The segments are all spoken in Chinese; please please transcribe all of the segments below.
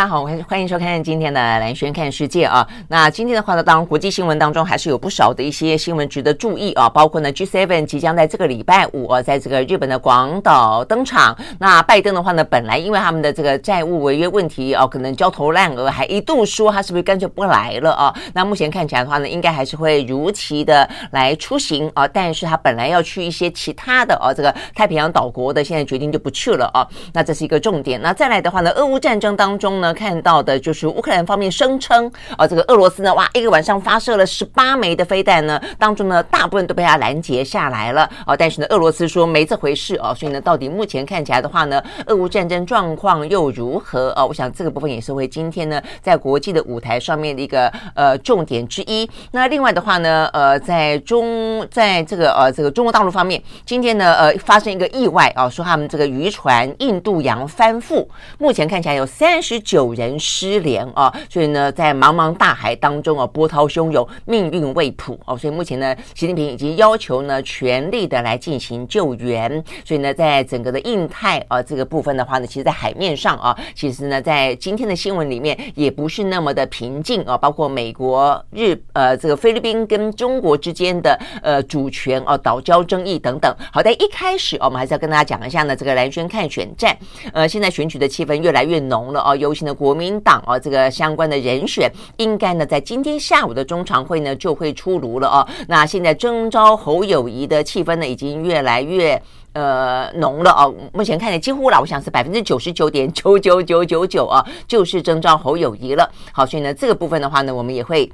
大家好，欢迎收看今天的蓝轩看世界啊。那今天的话呢，当然国际新闻当中还是有不少的一些新闻值得注意啊，包括呢 G7 即将在这个礼拜五啊，在这个日本的广岛登场。那拜登的话呢，本来因为他们的这个债务违约问题啊，可能焦头烂额，还一度说他是不是干脆不来了啊？那目前看起来的话呢，应该还是会如期的来出行啊。但是他本来要去一些其他的啊，这个太平洋岛国的，现在决定就不去了啊。那这是一个重点。那再来的话呢，俄乌战争当中呢。看到的就是乌克兰方面声称，啊，这个俄罗斯呢，哇，一个晚上发射了十八枚的飞弹呢，当中呢，大部分都被他拦截下来了，啊，但是呢，俄罗斯说没这回事啊，所以呢，到底目前看起来的话呢，俄乌战争状况又如何啊？我想这个部分也是为今天呢，在国际的舞台上面的一个呃重点之一。那另外的话呢，呃，在中在这个呃这个中国大陆方面，今天呢，呃，发生一个意外啊，说他们这个渔船印度洋翻覆，目前看起来有三十九。人失联啊，所以呢，在茫茫大海当中啊，波涛汹涌，命运未卜哦。所以目前呢，习近平已经要求呢，全力的来进行救援。所以呢，在整个的印太啊这个部分的话呢，其实，在海面上啊，其实呢，在今天的新闻里面也不是那么的平静啊。包括美国、日呃这个菲律宾跟中国之间的呃主权啊岛礁争议等等。好，在一开始我们还是要跟大家讲一下呢，这个蓝轩看选战，呃，现在选举的气氛越来越浓了哦，尤国民党啊，这个相关的人选应该呢，在今天下午的中常会呢就会出炉了哦。那现在征召侯友谊的气氛呢，已经越来越呃浓了哦。目前看来几乎了，我想是百分之九十九点九九九九九啊，就是征召侯友谊了。好，所以呢，这个部分的话呢，我们也会。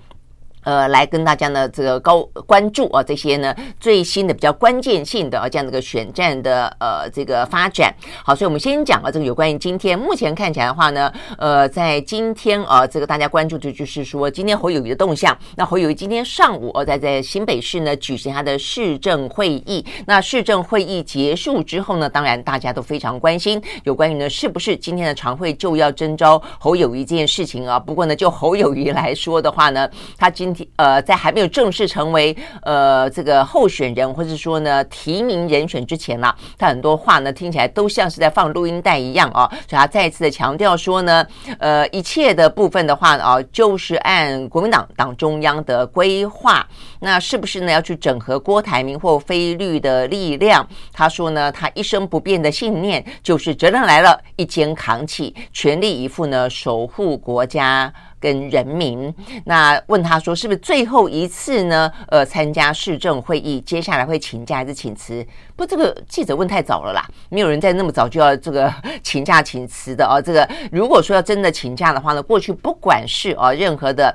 呃，来跟大家呢这个高关注啊，这些呢最新的比较关键性的啊这样的一个选战的呃这个发展。好，所以我们先讲啊这个有关于今天目前看起来的话呢，呃，在今天啊这个大家关注的就是说今天侯友谊的动向。那侯友谊今天上午啊在在新北市呢举行他的市政会议。那市政会议结束之后呢，当然大家都非常关心有关于呢是不是今天的常会就要征召侯友谊这件事情啊。不过呢，就侯友谊来说的话呢，他今呃，在还没有正式成为呃这个候选人，或者说呢提名人选之前呢，他很多话呢听起来都像是在放录音带一样啊，所以他再次的强调说呢，呃，一切的部分的话呢啊，就是按国民党党中央的规划，那是不是呢要去整合郭台铭或非绿的力量？他说呢，他一生不变的信念就是责任来了，一肩扛起，全力以赴呢守护国家。跟人民，那问他说是不是最后一次呢？呃，参加市政会议，接下来会请假还是请辞？不，这个记者问太早了啦，没有人在那么早就要这个 请假请辞的哦。这个如果说要真的请假的话呢，过去不管是啊任何的。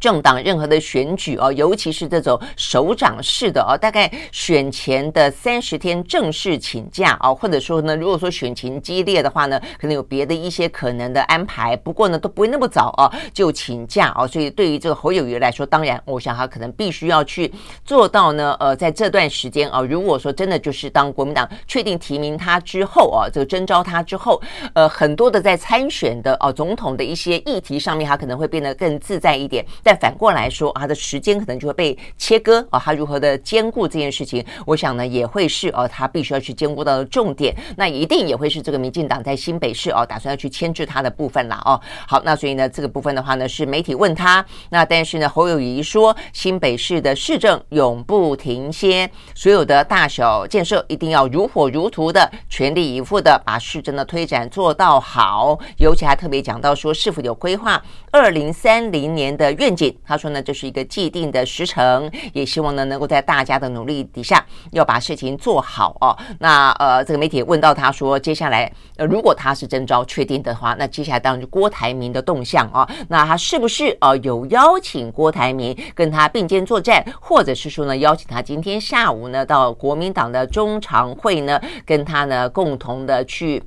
政党任何的选举哦，尤其是这种首长式的哦，大概选前的三十天正式请假哦，或者说呢，如果说选情激烈的话呢，可能有别的一些可能的安排。不过呢，都不会那么早哦就请假哦。所以对于这个侯友宜来说，当然，我想他可能必须要去做到呢。呃，在这段时间啊，如果说真的就是当国民党确定提名他之后啊，这个征召他之后，呃，很多的在参选的哦总统的一些议题上面，他可能会变得更自在一点。但反过来说，他的时间可能就会被切割啊。他如何的兼顾这件事情，我想呢，也会是哦，他必须要去兼顾到的重点。那一定也会是这个民进党在新北市哦，打算要去牵制他的部分了哦。好，那所以呢，这个部分的话呢，是媒体问他，那但是呢，侯友谊说，新北市的市政永不停歇，所有的大小建设一定要如火如荼的全力以赴的把市政的推展做到好。尤其还特别讲到说，是否有规划二零三零年的愿。他说呢，这是一个既定的时程，也希望呢能够在大家的努力底下要把事情做好哦。那呃，这个媒体问到他说，接下来呃，如果他是征召确定的话，那接下来当然就郭台铭的动向啊。那他是不是呃有邀请郭台铭跟他并肩作战，或者是说呢邀请他今天下午呢到国民党的中常会呢跟他呢共同的去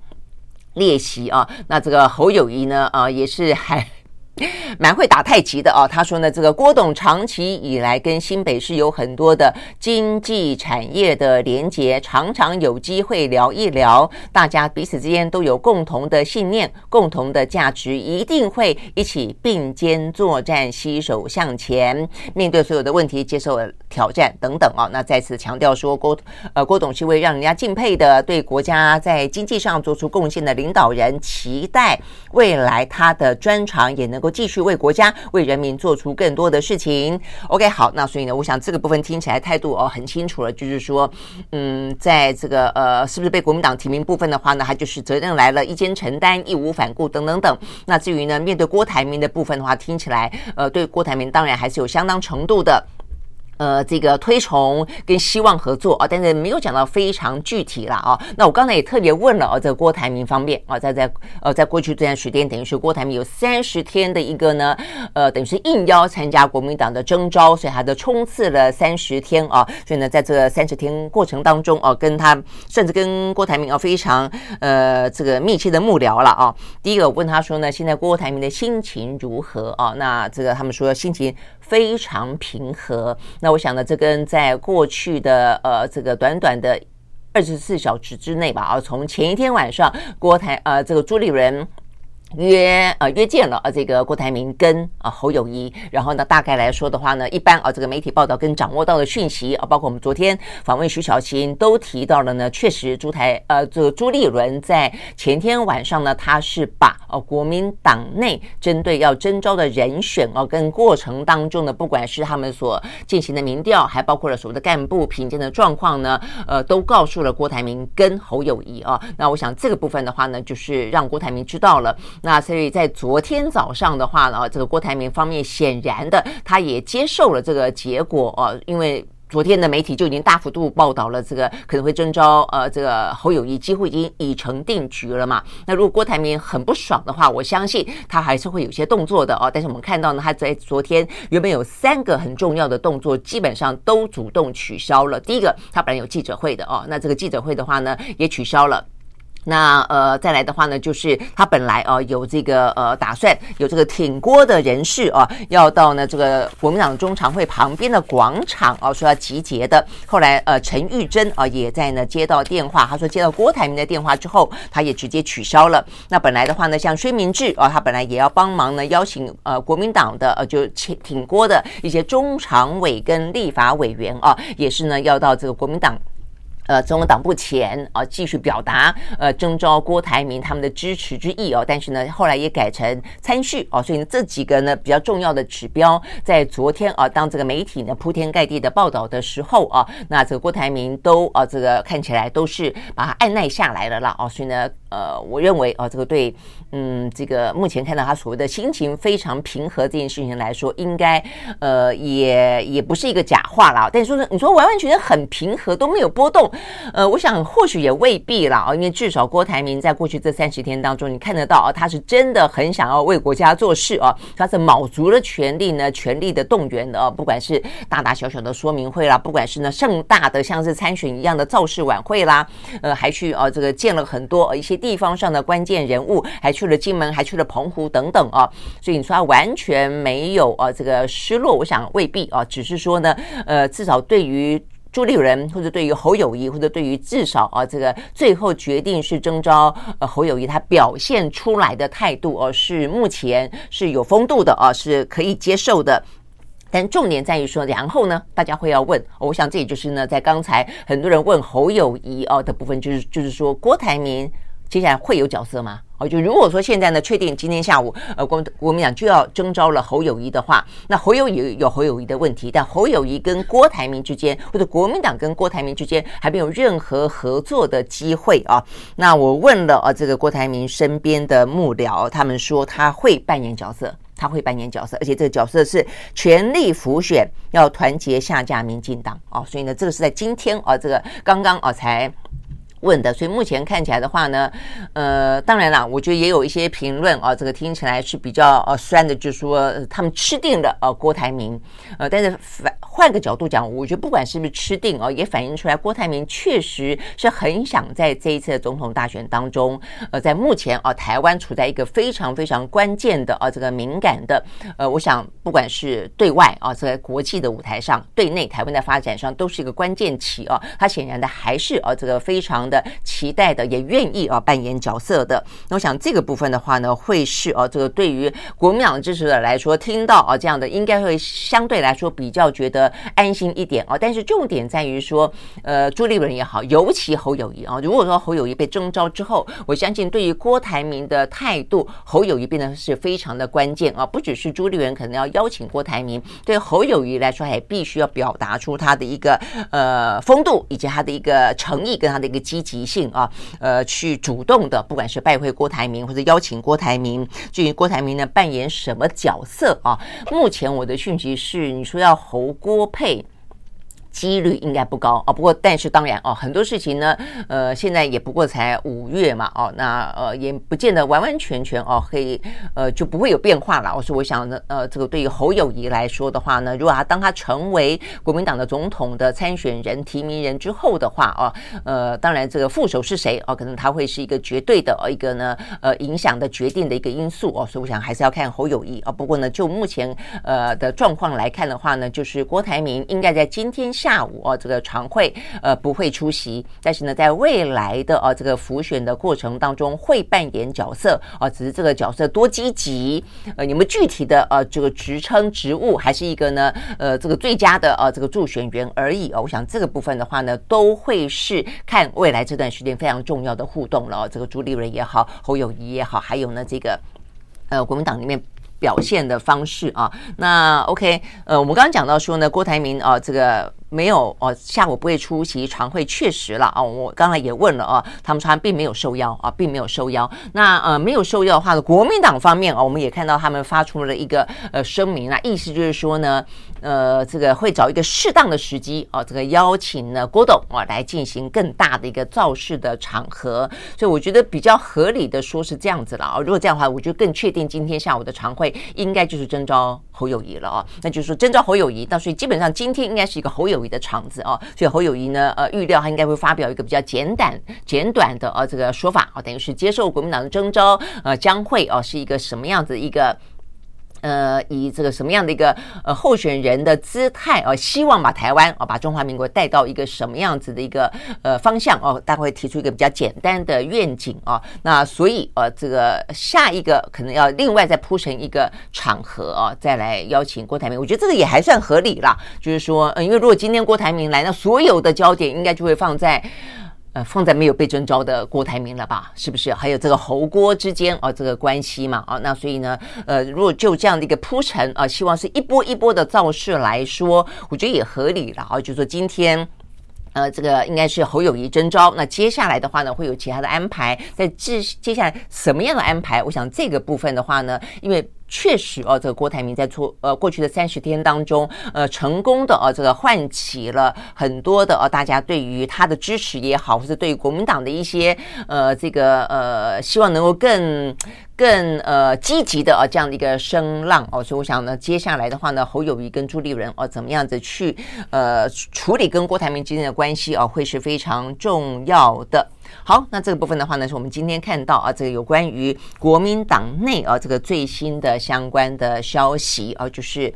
列席啊？那这个侯友谊呢呃也是还。蛮会打太极的哦。他说呢，这个郭董长期以来跟新北市有很多的经济产业的连结，常常有机会聊一聊，大家彼此之间都有共同的信念、共同的价值，一定会一起并肩作战，携手向前，面对所有的问题，接受挑战等等啊。那再次强调说，郭呃郭董是位让人家敬佩的，对国家在经济上做出贡献的领导人，期待未来他的专长也能够。继续为国家、为人民做出更多的事情。OK，好，那所以呢，我想这个部分听起来态度哦很清楚了，就是说，嗯，在这个呃，是不是被国民党提名部分的话呢，他就是责任来了，一肩承担，义无反顾等等等。那至于呢，面对郭台铭的部分的话，听起来呃，对郭台铭当然还是有相当程度的。呃，这个推崇跟希望合作啊，但是没有讲到非常具体了啊。那我刚才也特别问了啊，这个郭台铭方面啊，在在呃，在过去这段时间，等于是郭台铭有三十天的一个呢，呃，等于是应邀参加国民党的征召，所以他的冲刺了三十天啊。所以呢，在这三十天过程当中啊，跟他甚至跟郭台铭啊非常呃这个密切的幕僚了啊。第一个我问他说呢，现在郭台铭的心情如何啊？那这个他们说心情非常平和。那我想呢，这跟在过去的呃这个短短的二十四小时之内吧，啊，从前一天晚上郭台呃这个朱立伦。约呃约见了呃这个郭台铭跟啊侯友谊，然后呢大概来说的话呢，一般啊这个媒体报道跟掌握到的讯息啊，包括我们昨天访问徐小青都提到了呢，确实朱台呃这个朱立伦在前天晚上呢，他是把呃国民党内针对要征召的人选、啊、跟过程当中呢，不管是他们所进行的民调，还包括了所谓的干部评鉴的状况呢，呃都告诉了郭台铭跟侯友谊啊。那我想这个部分的话呢，就是让郭台铭知道了。那所以在昨天早上的话呢，这个郭台铭方面显然的，他也接受了这个结果哦，因为昨天的媒体就已经大幅度报道了这个可能会征召呃这个侯友谊，几乎已经已成定局了嘛。那如果郭台铭很不爽的话，我相信他还是会有些动作的哦。但是我们看到呢，他在昨天原本有三个很重要的动作，基本上都主动取消了。第一个，他本来有记者会的哦，那这个记者会的话呢，也取消了。那呃，再来的话呢，就是他本来哦、呃、有这个呃打算有这个挺郭的人士啊、要到呢这个国民党中常会旁边的广场哦、呃，说要集结的。后来呃，陈玉珍啊、也在呢接到电话，他说接到郭台铭的电话之后，他也直接取消了。那本来的话呢，像孙明志啊、他本来也要帮忙呢邀请呃国民党的呃就挺郭的一些中常委跟立法委员啊、也是呢要到这个国民党。呃，中共党部前啊，继续表达呃征召郭台铭他们的支持之意哦，但是呢，后来也改成参叙哦，所以呢，这几个呢比较重要的指标，在昨天啊，当这个媒体呢铺天盖地的报道的时候啊，那这个郭台铭都啊，这个看起来都是把它按捺下来了啦哦，所以呢。呃，我认为啊，这个对，嗯，这个目前看到他所谓的心情非常平和这件事情来说，应该呃也也不是一个假话啦。但是说，你说完完全全很平和都没有波动，呃，我想或许也未必啦啊，因为至少郭台铭在过去这三十天当中，你看得到啊，他是真的很想要为国家做事啊，他是卯足了全力呢，全力的动员的啊，不管是大大小小的说明会啦，不管是呢盛大的像是参选一样的造势晚会啦，呃，还去啊这个见了很多一些。地方上的关键人物，还去了金门，还去了澎湖等等啊，所以你说他完全没有啊这个失落，我想未必啊，只是说呢，呃，至少对于朱立伦或者对于侯友谊，或者对于至少啊这个最后决定是征召呃侯友谊，他表现出来的态度哦，是目前是有风度的啊，是可以接受的。但重点在于说，然后呢，大家会要问，我想这也就是呢，在刚才很多人问侯友谊哦的部分，就是就是说郭台铭。接下来会有角色吗？哦，就如果说现在呢，确定今天下午，呃，国国民党就要征召了侯友宜的话，那侯友宜有侯友宜的问题，但侯友宜跟郭台铭之间，或者国民党跟郭台铭之间，还没有任何合作的机会啊。那我问了啊，这个郭台铭身边的幕僚，他们说他会扮演角色，他会扮演角色，而且这个角色是全力辅选，要团结下架民进党啊。所以呢，这个是在今天啊，这个刚刚啊才。问的，所以目前看起来的话呢，呃，当然啦，我觉得也有一些评论啊，这个听起来是比较呃酸的，就是说、他们吃定了呃郭台铭，呃，但是反换个角度讲，我觉得不管是不是吃定哦，也反映出来郭台铭确实是很想在这一次的总统大选当中，呃，在目前啊台湾处在一个非常非常关键的啊这个敏感的，呃，我想不管是对外啊在国际的舞台上，对内台湾的发展上都是一个关键期啊，他显然的还是啊这个非常。的期待的也愿意啊扮演角色的，那我想这个部分的话呢，会是啊这个对于国民党支持者来说，听到啊这样的应该会相对来说比较觉得安心一点啊。但是重点在于说，呃，朱立伦也好，尤其侯友谊啊，如果说侯友谊被征召之后，我相信对于郭台铭的态度，侯友谊变得是非常的关键啊。不只是朱立伦可能要邀请郭台铭，对侯友谊来说，还必须要表达出他的一个呃风度，以及他的一个诚意跟他的一个基。积极性啊，呃，去主动的，不管是拜会郭台铭或者邀请郭台铭，至于郭台铭呢扮演什么角色啊？目前我的讯息是，你说要侯郭配。几率应该不高哦，不过但是当然哦，很多事情呢，呃，现在也不过才五月嘛，哦，那呃也不见得完完全全哦，可以呃就不会有变化了。我说我想呢，呃，这个对于侯友谊来说的话呢，如果他当他成为国民党的总统的参选人、提名人之后的话哦，呃，当然这个副手是谁哦，可能他会是一个绝对的一个呢，呃，影响的决定的一个因素哦，所以我想还是要看侯友谊啊。不过呢，就目前呃的状况来看的话呢，就是郭台铭应该在今天下下午哦，这个常会呃不会出席，但是呢，在未来的呃这个浮选的过程当中会扮演角色啊，只是这个角色多积极，呃，你们具体的呃这个职称职务还是一个呢呃这个最佳的呃这个助选员而已哦，我想这个部分的话呢，都会是看未来这段时间非常重要的互动了。这个朱立伦也好，侯友谊也好，还有呢这个呃国民党里面。表现的方式啊，那 OK，呃，我们刚刚讲到说呢，郭台铭啊，这个没有哦，下午不会出席常会，确实了啊，我刚才也问了啊，他们说他并没有受邀啊，并没有受邀。那呃，没有受邀的话呢，国民党方面啊，我们也看到他们发出了一个呃声明啊，意思就是说呢。呃，这个会找一个适当的时机啊，这个邀请呢郭董啊来进行更大的一个造势的场合，所以我觉得比较合理的说是这样子了啊。如果这样的话，我就更确定今天下午的常会应该就是征召侯友谊了啊。那就是说征召侯友谊，那所以基本上今天应该是一个侯友谊的场子啊。所以侯友谊呢，呃，预料他应该会发表一个比较简短、简短的啊这个说法啊，等于是接受国民党的征召，呃，将会啊是一个什么样子一个。呃，以这个什么样的一个呃候选人的姿态啊，希望把台湾啊，把中华民国带到一个什么样子的一个呃方向哦，大概会提出一个比较简单的愿景啊。那所以呃，这个下一个可能要另外再铺成一个场合啊，再来邀请郭台铭。我觉得这个也还算合理啦，就是说，嗯，因为如果今天郭台铭来，那所有的焦点应该就会放在。呃，放在没有被征召的郭台铭了吧？是不是？还有这个侯郭之间啊，这个关系嘛啊，那所以呢，呃，如果就这样的一个铺陈啊，希望是一波一波的造势来说，我觉得也合理了啊。就说今天，呃，这个应该是侯友谊征召，那接下来的话呢，会有其他的安排。在接接下来什么样的安排？我想这个部分的话呢，因为。确实哦，这个郭台铭在出呃过去的三十天当中，呃成功的呃这个唤起了很多的呃大家对于他的支持也好，或者对于国民党的一些呃这个呃希望能够更更呃积极的啊这样的一个声浪哦，所以我想呢，接下来的话呢，侯友谊跟朱立伦哦怎么样子去呃处理跟郭台铭之间的关系哦，会是非常重要的。好，那这个部分的话呢，是我们今天看到啊，这个有关于国民党内啊这个最新的相关的消息啊，就是。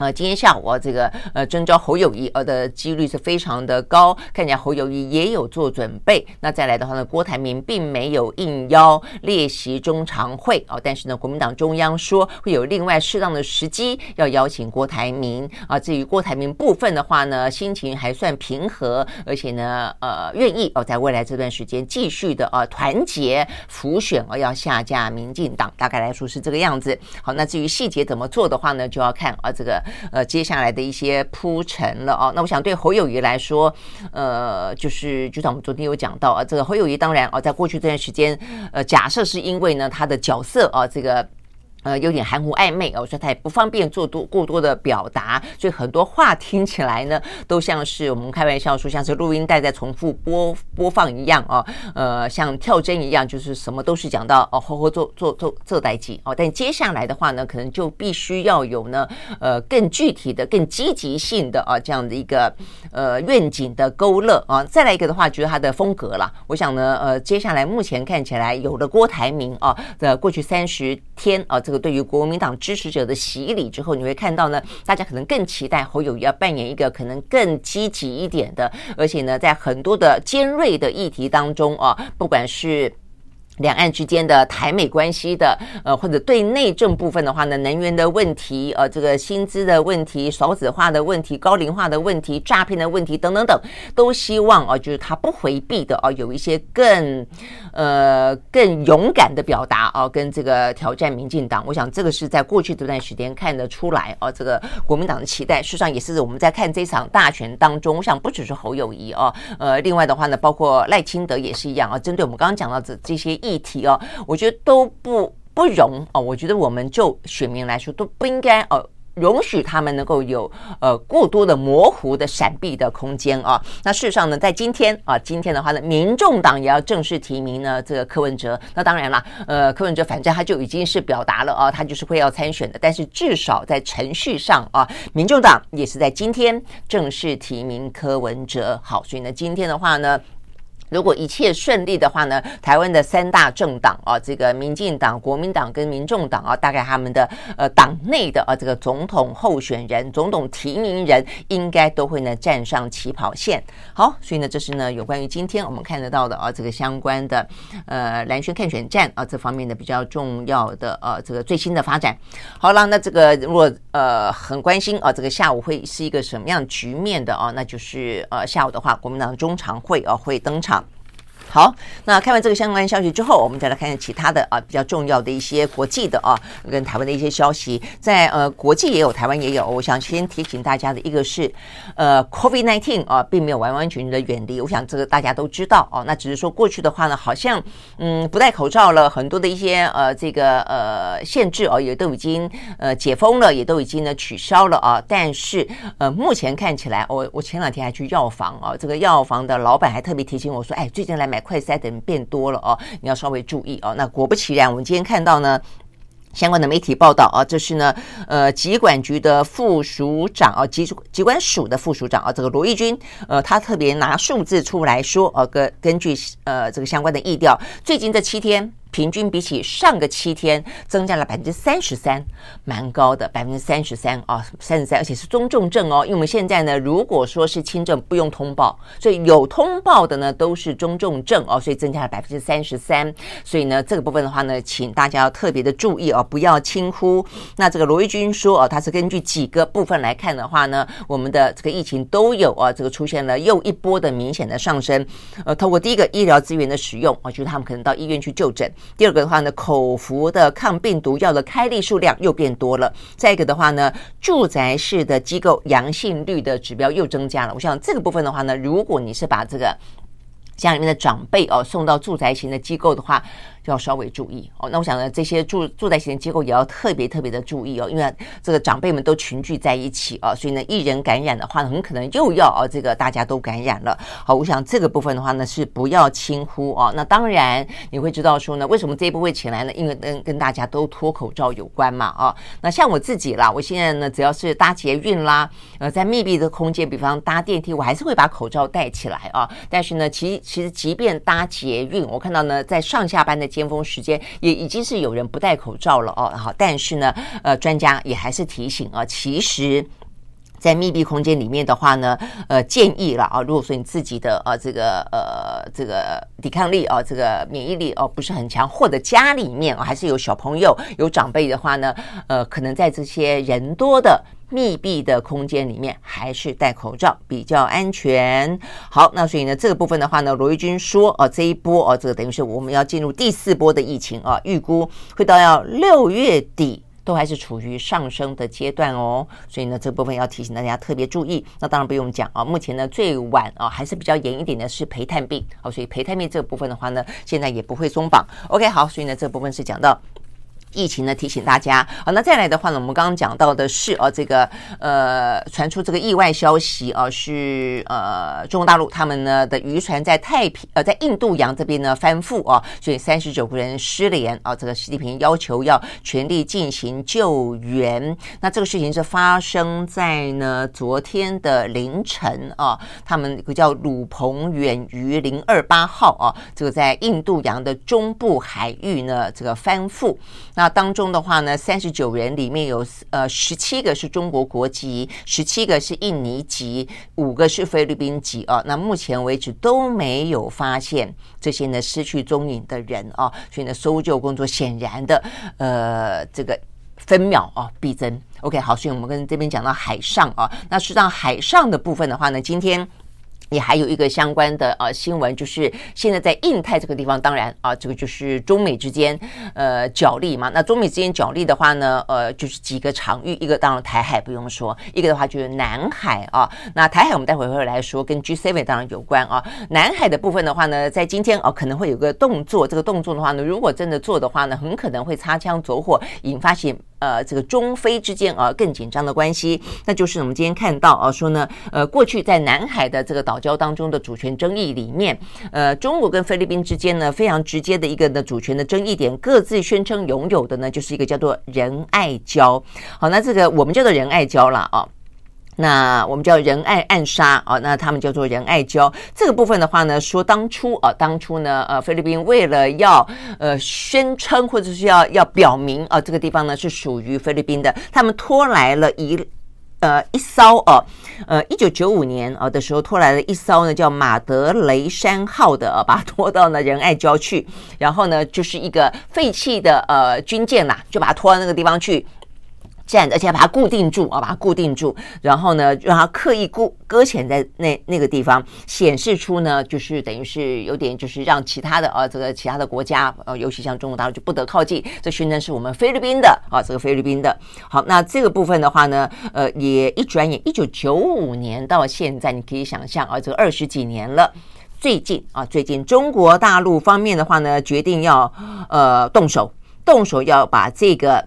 呃，今天下午啊，这个呃征召侯友谊呃的几率是非常的高，看起来侯友谊也有做准备。那再来的话呢，郭台铭并没有应邀列席中常会哦，但是呢，国民党中央说会有另外适当的时机要邀请郭台铭啊。至于郭台铭部分的话呢，心情还算平和，而且呢，呃，愿意哦，在未来这段时间继续的呃团结辅选哦，要下架民进党，大概来说是这个样子。好，那至于细节怎么做的话呢，就要看啊这个。呃，接下来的一些铺陈了哦，那我想对侯友谊来说，呃，就是就像我们昨天有讲到啊，这个侯友谊当然啊，在过去这段时间，呃，假设是因为呢他的角色啊，这个。呃，有点含糊暧昧哦，所以他也不方便做多过多的表达，所以很多话听起来呢，都像是我们开玩笑说，像是录音带在重复播播放一样哦，呃，像跳针一样，就是什么都是讲到哦，好好做做做做代志哦。但接下来的话呢，可能就必须要有呢，呃，更具体的、更积极性的啊这样的一个呃愿景的勾勒啊。再来一个的话，就是他的风格了。我想呢，呃，接下来目前看起来有了郭台铭啊的过去三十天啊。这这个对于国民党支持者的洗礼之后，你会看到呢，大家可能更期待侯友宜要扮演一个可能更积极一点的，而且呢，在很多的尖锐的议题当中啊，不管是。两岸之间的台美关系的，呃，或者对内政部分的话呢，能源的问题，呃，这个薪资的问题，少子化的问题，高龄化的问题，诈骗的问题等等等，都希望啊，就是他不回避的啊，有一些更，呃，更勇敢的表达啊，跟这个挑战民进党。我想这个是在过去这段时间看得出来啊，这个国民党的期待，事实上也是我们在看这场大选当中，我想不只是侯友谊啊，呃，另外的话呢，包括赖清德也是一样啊，针对我们刚刚讲到这这些议。议题哦，我觉得都不不容哦。我觉得我们就选民来说，都不应该呃容许他们能够有呃过多的模糊的闪避的空间啊。那事实上呢，在今天啊，今天的话呢，民众党也要正式提名呢这个柯文哲。那当然了，呃，柯文哲反正他就已经是表达了啊，他就是会要参选的。但是至少在程序上啊，民众党也是在今天正式提名柯文哲。好，所以呢，今天的话呢。如果一切顺利的话呢，台湾的三大政党啊，这个民进党、国民党跟民众党啊，大概他们的呃党内的啊这个总统候选人、总统提名人，应该都会呢站上起跑线。好，所以呢，这是呢有关于今天我们看得到的啊这个相关的呃蓝轩看选战啊这方面的比较重要的呃这个最新的发展。好了，那这个如果呃很关心啊这个下午会是一个什么样局面的啊，那就是呃下午的话，国民党中常会啊会登场。好，那看完这个相关消息之后，我们再来看看其他的啊比较重要的一些国际的啊跟台湾的一些消息。在呃国际也有，台湾也有。我想先提醒大家的一个是，呃，COVID-19 啊并没有完完全全的远离。我想这个大家都知道哦、啊。那只是说过去的话呢，好像嗯不戴口罩了，很多的一些呃这个呃限制哦、啊、也都已经呃解封了，也都已经呢取消了啊。但是呃目前看起来，我我前两天还去药房啊，这个药房的老板还特别提醒我说，哎，最近来买。快筛的人变多了哦，你要稍微注意哦。那果不其然，我们今天看到呢，相关的媒体报道啊，这是呢，呃，疾管局的副署长啊，疾疾管署的副署长啊，这个罗毅军，呃，他特别拿数字出来说，呃，根根据呃这个相关的意调，最近这七天。平均比起上个七天增加了百分之三十三，蛮高的百分之三十三啊，三十三，而且是中重症哦。因为我们现在呢，如果说是轻症不用通报，所以有通报的呢都是中重症哦，所以增加了百分之三十三。所以呢，这个部分的话呢，请大家要特别的注意哦，不要轻忽。那这个罗一钧说哦，他是根据几个部分来看的话呢，我们的这个疫情都有啊，这个出现了又一波的明显的上升。呃，透过第一个医疗资源的使用啊，就是他们可能到医院去就诊。第二个的话呢，口服的抗病毒药的开立数量又变多了。再一个的话呢，住宅式的机构阳性率的指标又增加了。我想这个部分的话呢，如果你是把这个家里面的长辈哦送到住宅型的机构的话，就要稍微注意哦。那我想呢，这些住住在型机构也要特别特别的注意哦，因为这个长辈们都群聚在一起啊，所以呢，一人感染的话呢，很可能又要哦，这个大家都感染了。好，我想这个部分的话呢，是不要轻忽哦。那当然你会知道说呢，为什么这一波会起来呢？因为跟跟大家都脱口罩有关嘛啊。那像我自己啦，我现在呢，只要是搭捷运啦，呃，在密闭的空间，比方搭电梯，我还是会把口罩戴起来啊。但是呢，其其实即便搭捷运，我看到呢，在上下班的尖峰时间也已经是有人不戴口罩了哦，好，但是呢，呃，专家也还是提醒啊，其实，在密闭空间里面的话呢，呃，建议了啊，如果说你自己的呃这个呃这个抵抗力啊，这个免疫力哦不是很强，或者家里面还是有小朋友、有长辈的话呢，呃，可能在这些人多的。密闭的空间里面还是戴口罩比较安全。好，那所以呢，这个部分的话呢，罗一钧说，哦，这一波哦，这个等于是我们要进入第四波的疫情啊，预估会到要六月底都还是处于上升的阶段哦。所以呢，这部分要提醒大家特别注意。那当然不用讲啊，目前呢最晚啊还是比较严一点的是陪探病，好，所以陪探病这部分的话呢，现在也不会松绑。OK，好，所以呢这部分是讲到。疫情呢，提醒大家好，那再来的话呢，我们刚刚讲到的是哦，这个呃，传出这个意外消息哦，是呃，中国大陆他们呢的渔船在太平呃，在印度洋这边呢翻覆哦，所以三十九个人失联啊。这个习近平要求要全力进行救援。那这个事情是发生在呢昨天的凌晨啊，他们一个叫鲁鹏远渔零二八号啊，这个在印度洋的中部海域呢这个翻覆。那当中的话呢，三十九人里面有呃十七个是中国国籍，十七个是印尼籍，五个是菲律宾籍啊。那目前为止都没有发现这些呢失去踪影的人啊，所以呢搜救工作显然的呃这个分秒啊必争。OK，好，所以我们跟这边讲到海上啊，那实际上海上的部分的话呢，今天。也还有一个相关的呃新闻，就是现在在印太这个地方，当然啊，这个就是中美之间呃角力嘛。那中美之间角力的话呢，呃，就是几个场域，一个当然台海不用说，一个的话就是南海啊。那台海我们待会会来说，跟 G7 当然有关啊。南海的部分的话呢，在今天哦、啊、可能会有个动作，这个动作的话呢，如果真的做的话呢，很可能会擦枪走火，引发起。呃，这个中非之间啊更紧张的关系，那就是我们今天看到啊说呢，呃，过去在南海的这个岛礁当中的主权争议里面，呃，中国跟菲律宾之间呢非常直接的一个的主权的争议点，各自宣称拥有的呢就是一个叫做仁爱礁。好，那这个我们叫做仁爱礁了啊。那我们叫仁爱暗杀啊，那他们叫做仁爱礁。这个部分的话呢，说当初啊，当初呢，呃，菲律宾为了要呃宣称或者是要要表明啊，这个地方呢是属于菲律宾的，他们拖来了一呃一艘哦，呃一九九五年啊的时候拖来了一艘呢叫马德雷山号的啊，把它拖到了仁爱礁去，然后呢就是一个废弃的呃军舰呐，就把它拖到那个地方去。站，而且把它固定住啊，把它固定住，然后呢，让它刻意固搁浅在那那个地方，显示出呢，就是等于是有点，就是让其他的啊，这个其他的国家，呃，尤其像中国大陆就不得靠近。这宣称是我们菲律宾的啊，这个菲律宾的。好，那这个部分的话呢，呃，也一转眼，一九九五年到现在，你可以想象啊，这二十几年了。最近啊，最近中国大陆方面的话呢，决定要呃动手，动手要把这个。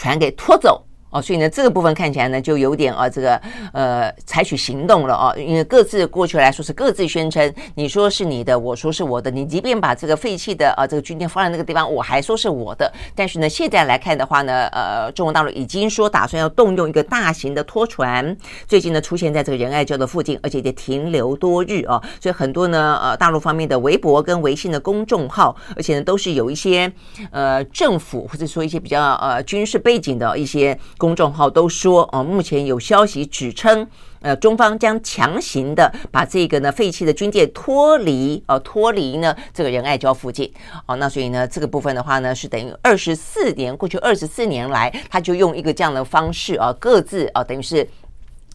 全给拖走。哦，所以呢，这个部分看起来呢，就有点啊，这个呃，采取行动了啊，因为各自过去来说是各自宣称，你说是你的，我说是我的，你即便把这个废弃的啊这个军舰放在那个地方，我还说是我的。但是呢，现在来看的话呢，呃，中国大陆已经说打算要动用一个大型的拖船，最近呢出现在这个仁爱礁的附近，而且也停留多日啊，所以很多呢呃大陆方面的微博跟微信的公众号，而且呢都是有一些呃政府或者说一些比较呃军事背景的一些。公众号都说，哦，目前有消息指称，呃，中方将强行的把这个呢废弃的军舰脱离，呃，脱离呢这个仁爱礁附近，哦，那所以呢这个部分的话呢是等于二十四年过去二十四年来，他就用一个这样的方式啊，各自啊，等于是。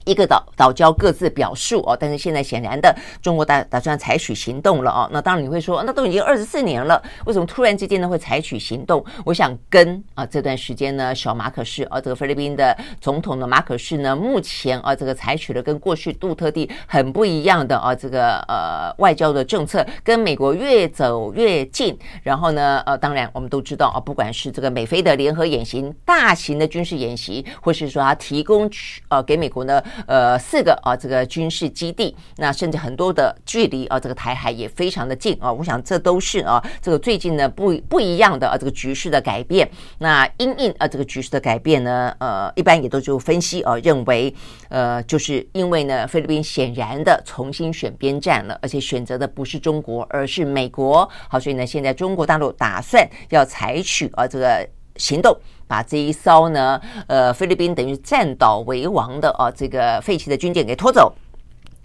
一个岛岛礁各自表述哦，但是现在显然的，中国打打算采取行动了哦。那当然你会说，那都已经二十四年了，为什么突然之间呢会采取行动？我想跟啊这段时间呢，小马可是啊这个菲律宾的总统的马可是呢，目前啊这个采取了跟过去杜特地很不一样的啊这个呃外交的政策，跟美国越走越近。然后呢呃，当然我们都知道啊，不管是这个美菲的联合演习、大型的军事演习，或是说他提供呃给美国呢。呃，四个啊，这个军事基地，那甚至很多的距离啊，这个台海也非常的近啊。我想这都是啊，这个最近呢不不一样的啊，这个局势的改变。那因应啊，这个局势的改变呢，呃，一般也都就分析啊，认为呃，就是因为呢，菲律宾显然的重新选边站了，而且选择的不是中国，而是美国。好，所以呢，现在中国大陆打算要采取啊这个行动。把这一艘呢，呃，菲律宾等于占岛为王的啊，这个废弃的军舰给拖走。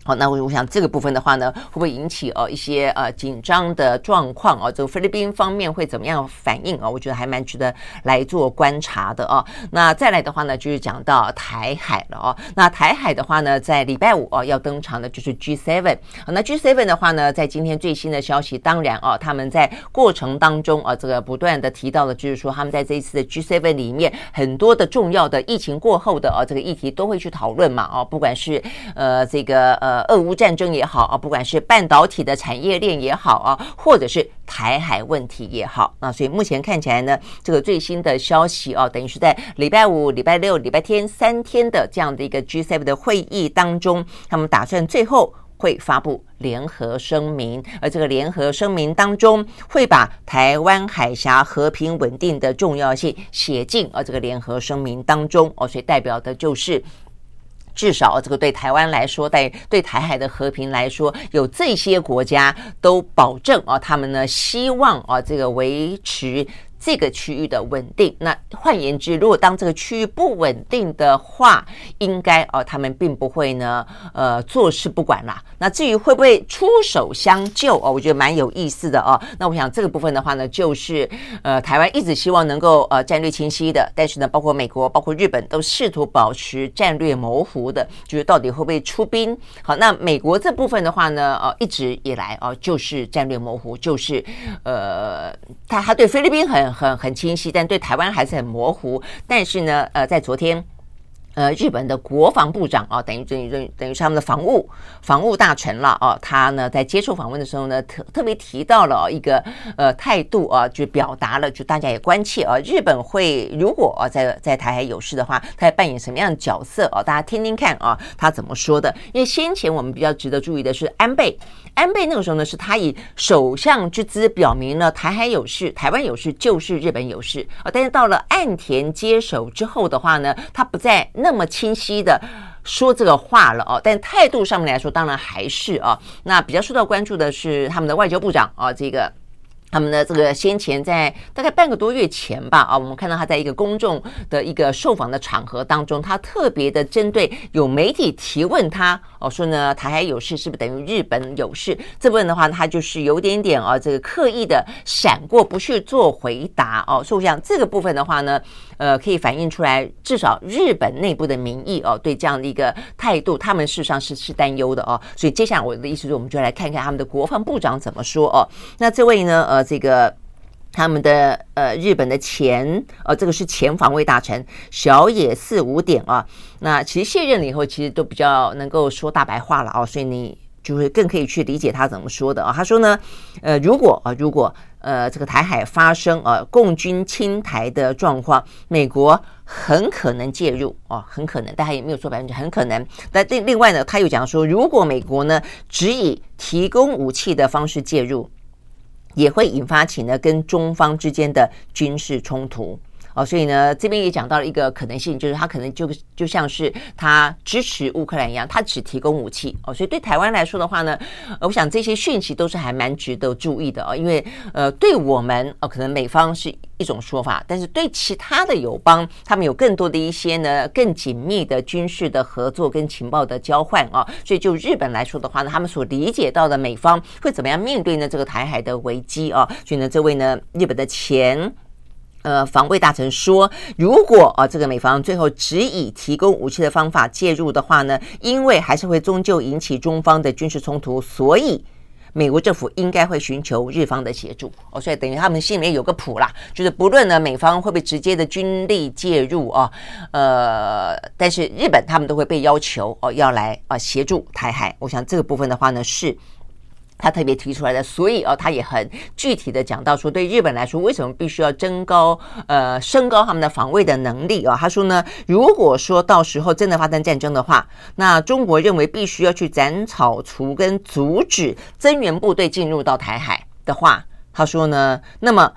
好，那我我想这个部分的话呢，会不会引起呃一些呃紧张的状况啊？这个菲律宾方面会怎么样反应啊？我觉得还蛮值得来做观察的哦。那再来的话呢，就是讲到台海了哦。那台海的话呢，在礼拜五哦要登场的就是 G7。好，那 G7 的话呢，在今天最新的消息，当然哦，他们在过程当中啊，这个不断的提到的，就是说他们在这一次的 G7 里面，很多的重要的疫情过后的啊这个议题都会去讨论嘛啊，不管是呃这个呃。俄乌战争也好啊，不管是半导体的产业链也好啊，或者是台海问题也好，那所以目前看起来呢，这个最新的消息啊，等于是在礼拜五、礼拜六、礼拜天三天的这样的一个 G7 的会议当中，他们打算最后。会发布联合声明，而这个联合声明当中会把台湾海峡和平稳定的重要性写进而这个联合声明当中哦，所以代表的就是至少这个对台湾来说，对对台海的和平来说，有这些国家都保证啊，他们呢希望啊这个维持。这个区域的稳定，那换言之，如果当这个区域不稳定的话，应该哦，他们并不会呢，呃，坐视不管啦。那至于会不会出手相救哦，我觉得蛮有意思的哦。那我想这个部分的话呢，就是呃，台湾一直希望能够呃战略清晰的，但是呢，包括美国、包括日本都试图保持战略模糊的，就是到底会不会出兵？好，那美国这部分的话呢，呃，一直以来哦，就是战略模糊，就是呃，他他对菲律宾很。很很清晰，但对台湾还是很模糊。但是呢，呃，在昨天。呃，日本的国防部长啊，等于等于等于等于是他们的防务防务大臣了啊。他呢在接受访问的时候呢，特特别提到了一个呃态度啊，就表达了就大家也关切啊，日本会如果啊在在台海有事的话，他要扮演什么样的角色啊？大家听听看啊，他怎么说的？因为先前我们比较值得注意的是安倍，安倍那个时候呢是他以首相之姿表明了台海有事，台湾有事就是日本有事啊。但是到了岸田接手之后的话呢，他不再那。那么清晰的说这个话了哦，但态度上面来说，当然还是啊。那比较受到关注的是他们的外交部长啊，这个。他们的这个先前在大概半个多月前吧，啊，我们看到他在一个公众的一个受访的场合当中，他特别的针对有媒体提问他，哦，说呢台海有事是不是等于日本有事？这部分的话，他就是有点点啊，这个刻意的闪过，不去做回答哦。所以我想这个部分的话呢，呃，可以反映出来，至少日本内部的民意哦，对这样的一个态度，他们事实上是是担忧的哦。所以接下来我的意思是，我们就来看看他们的国防部长怎么说哦。那这位呢，呃。这个他们的呃日本的前呃这个是前防卫大臣小野四五点啊，那其实卸任了以后，其实都比较能够说大白话了啊，所以你就会更可以去理解他怎么说的啊。他说呢，呃，如果啊如果呃这个台海发生呃共军侵台的状况，美国很可能介入啊，很可能，但他也没有说百分之很可能。但另另外呢，他又讲说，如果美国呢只以提供武器的方式介入。也会引发起呢跟中方之间的军事冲突。哦，所以呢这边也讲到了一个可能性，就是他可能就就像是他支持乌克兰一样，他只提供武器哦，所以对台湾来说的话呢，我想这些讯息都是还蛮值得注意的哦，因为呃对我们呃可能美方是。一种说法，但是对其他的友邦，他们有更多的一些呢，更紧密的军事的合作跟情报的交换啊。所以就日本来说的话呢，他们所理解到的美方会怎么样面对呢这个台海的危机啊？所以呢，这位呢日本的前呃防卫大臣说，如果啊这个美方最后只以提供武器的方法介入的话呢，因为还是会终究引起中方的军事冲突，所以。美国政府应该会寻求日方的协助哦，所以等于他们心里面有个谱啦，就是不论呢美方会不会直接的军力介入啊，呃，但是日本他们都会被要求哦要来啊协助台海。我想这个部分的话呢是。他特别提出来的，所以哦，他也很具体的讲到说，对日本来说，为什么必须要增高呃升高他们的防卫的能力啊？他说呢，如果说到时候真的发生战争的话，那中国认为必须要去斩草除根，阻止增援部队进入到台海的话，他说呢，那么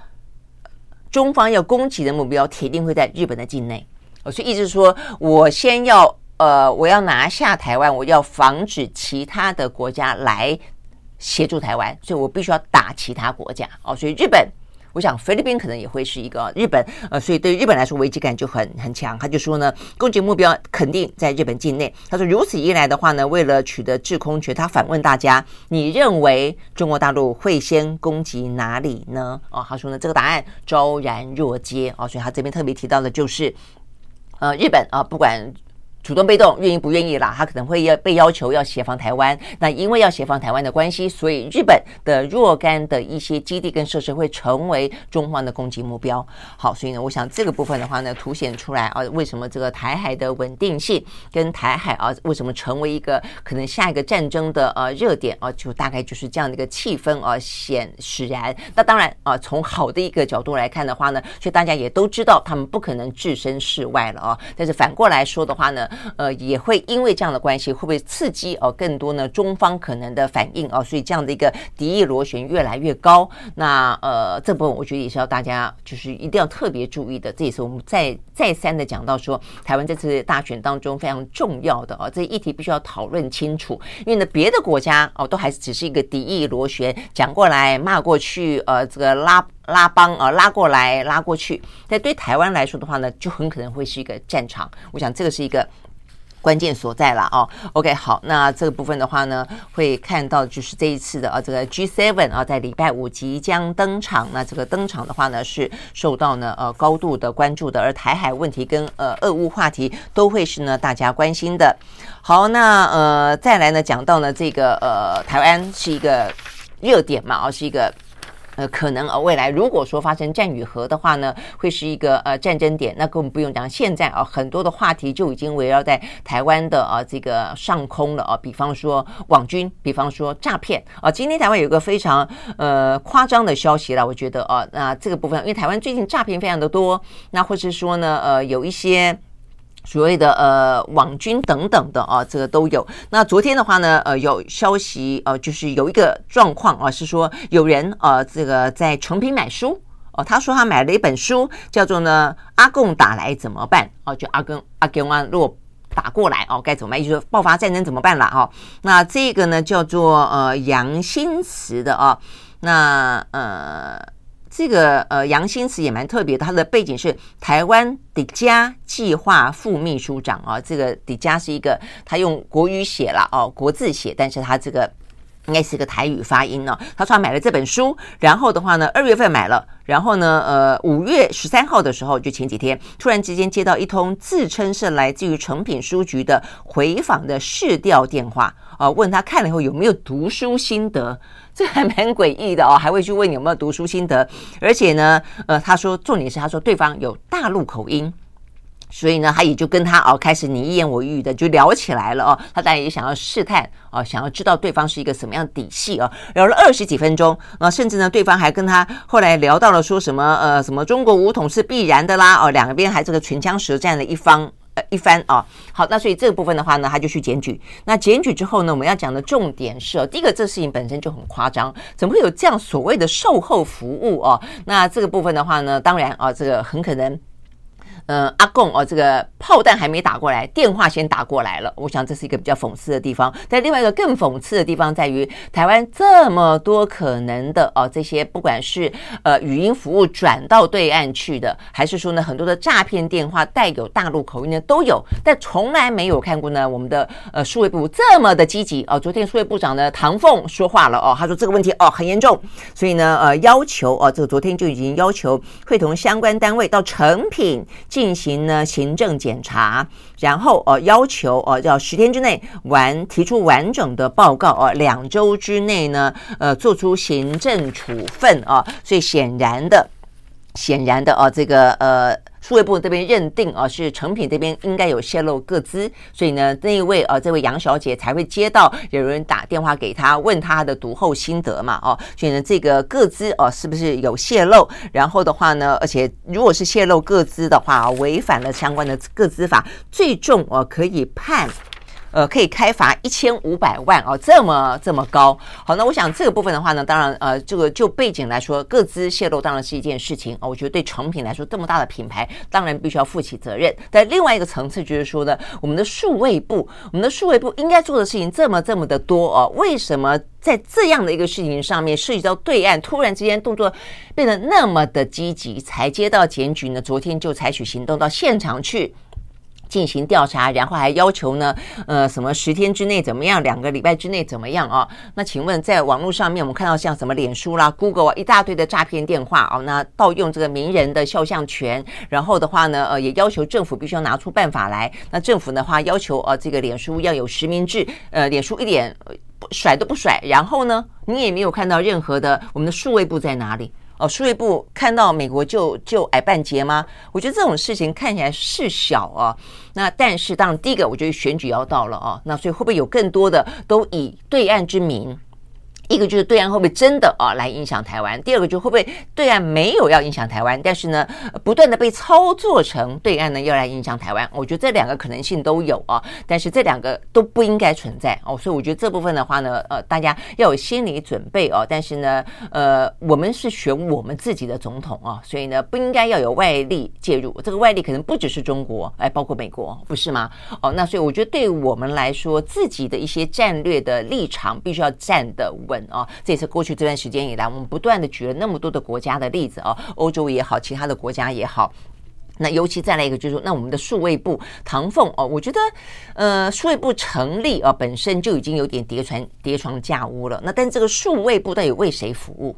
中方要攻击的目标铁定会在日本的境内。所以意思是说，我先要呃，我要拿下台湾，我要防止其他的国家来。协助台湾，所以我必须要打其他国家哦。所以日本，我想菲律宾可能也会是一个日本，呃，所以对日本来说危机感就很很强。他就说呢，攻击目标肯定在日本境内。他说如此一来的话呢，为了取得制空权，他反问大家：你认为中国大陆会先攻击哪里呢？哦，他说呢，这个答案昭然若揭哦。所以他这边特别提到的就是，呃，日本啊，不管。主动被动，愿意不愿意啦？他可能会要被要求要协防台湾。那因为要协防台湾的关系，所以日本的若干的一些基地跟设施会成为中方的攻击目标。好，所以呢，我想这个部分的话呢，凸显出来啊，为什么这个台海的稳定性跟台海啊，为什么成为一个可能下一个战争的呃热点啊，就大概就是这样的一个气氛啊显使然。那当然啊，从好的一个角度来看的话呢，所以大家也都知道他们不可能置身事外了啊。但是反过来说的话呢，呃，也会因为这样的关系，会不会刺激哦更多呢中方可能的反应哦？所以这样的一个敌意螺旋越来越高。那呃，这部分我觉得也是要大家就是一定要特别注意的。这也是我们再再三的讲到说，台湾这次大选当中非常重要的哦，这议题必须要讨论清楚。因为呢，别的国家哦都还只是一个敌意螺旋，讲过来骂过去，呃，这个拉拉帮啊、拉过来拉过去。但对台湾来说的话呢，就很可能会是一个战场。我想这个是一个。关键所在了哦，OK，好，那这个部分的话呢，会看到就是这一次的啊，这个 G7 啊，在礼拜五即将登场。那这个登场的话呢，是受到呢呃高度的关注的，而台海问题跟呃俄乌话题都会是呢大家关心的。好，那呃再来呢讲到呢这个呃台湾是一个热点嘛，啊是一个。呃，可能呃，未来如果说发生战与和的话呢，会是一个呃战争点。那更不用讲，现在啊，很多的话题就已经围绕在台湾的啊这个上空了啊。比方说网军，比方说诈骗啊。今天台湾有一个非常呃夸张的消息了，我觉得啊，那这个部分，因为台湾最近诈骗非常的多，那或是说呢，呃，有一些。所谓的呃网军等等的啊，这个都有。那昨天的话呢，呃，有消息呃，就是有一个状况啊，是说有人呃，这个在诚品买书哦，他说他买了一本书，叫做呢阿共打来怎么办？哦，就阿共阿共啊，如果打过来哦，该怎么办？就是爆发战争怎么办了哈？那这个呢叫做呃杨新慈的啊，那呃。这个呃，杨新慈也蛮特别，他的背景是台湾的加计划副秘书长啊。这个迪加是一个他用国语写了哦，国字写，但是他这个应该是个台语发音呢。他说他买了这本书，然后的话呢，二月份买了，然后呢，呃，五月十三号的时候，就前几天，突然之间接到一通自称是来自于诚品书局的回访的市调电话啊，问他看了以后有没有读书心得。这还蛮诡异的哦，还会去问你有没有读书心得，而且呢，呃，他说重点是他说对方有大陆口音，所以呢，他也就跟他哦开始你一言我一语的就聊起来了哦，他当然也想要试探哦，想要知道对方是一个什么样的底细哦，聊了二十几分钟啊，甚至呢，对方还跟他后来聊到了说什么呃什么中国武统是必然的啦哦，两边还这个唇枪舌战的一方。呃，一番啊，好，那所以这个部分的话呢，他就去检举。那检举之后呢，我们要讲的重点是哦，第一个，这事情本身就很夸张，怎么会有这样所谓的售后服务哦？那这个部分的话呢，当然啊，这个很可能。呃，阿贡哦，这个炮弹还没打过来，电话先打过来了。我想这是一个比较讽刺的地方。但另外一个更讽刺的地方在于，台湾这么多可能的哦，这些不管是呃语音服务转到对岸去的，还是说呢很多的诈骗电话带有大陆口音的都有，但从来没有看过呢我们的呃数位部这么的积极哦。昨天数位部长呢唐凤说话了哦，他说这个问题哦很严重，所以呢呃要求哦，这个昨天就已经要求会同相关单位到成品。进进行呢行政检查，然后呃要求呃要十天之内完提出完整的报告呃两周之内呢呃做出行政处分啊，所以显然的显然的啊这个呃。数位部这边认定啊，是成品这边应该有泄露个资，所以呢，那一位啊，这位杨小姐才会接到有人打电话给她，问她的读后心得嘛，哦，所以呢，这个个资哦，是不是有泄露？然后的话呢，而且如果是泄露个资的话，违反了相关的个资法，最重哦，可以判。呃，可以开罚一千五百万哦，这么这么高。好，那我想这个部分的话呢，当然呃，这个就背景来说，个资泄露当然是一件事情哦。我觉得对成品来说，这么大的品牌，当然必须要负起责任。但另外一个层次就是说呢，我们的数位部，我们的数位部应该做的事情这么这么的多哦，为什么在这样的一个事情上面涉及到对岸，突然之间动作变得那么的积极，才接到检举呢？昨天就采取行动到现场去。进行调查，然后还要求呢，呃，什么十天之内怎么样，两个礼拜之内怎么样啊？那请问，在网络上面，我们看到像什么脸书啦、Google 啊，一大堆的诈骗电话啊，那盗用这个名人的肖像权，然后的话呢，呃，也要求政府必须要拿出办法来。那政府的话要求，呃，这个脸书要有实名制，呃，脸书一点甩都不甩。然后呢，你也没有看到任何的我们的数位部在哪里？哦，数位部看到美国就就矮半截吗？我觉得这种事情看起来是小啊。那但是当然，第一个我觉得选举要到了啊，那所以会不会有更多的都以对岸之名？一个就是对岸会不会真的啊来影响台湾？第二个就会不会对岸没有要影响台湾，但是呢不断的被操作成对岸呢要来影响台湾？我觉得这两个可能性都有啊，但是这两个都不应该存在哦，所以我觉得这部分的话呢，呃，大家要有心理准备哦。但是呢，呃，我们是选我们自己的总统啊，所以呢不应该要有外力介入。这个外力可能不只是中国，哎，包括美国，不是吗？哦，那所以我觉得对我们来说，自己的一些战略的立场必须要站得稳。啊，这也是过去这段时间以来，我们不断的举了那么多的国家的例子啊，欧洲也好，其他的国家也好。那尤其再来一个，就是说，那我们的数位部唐凤哦，我觉得，呃，数位部成立啊，本身就已经有点叠床叠床架屋了。那但这个数位部到底为谁服务？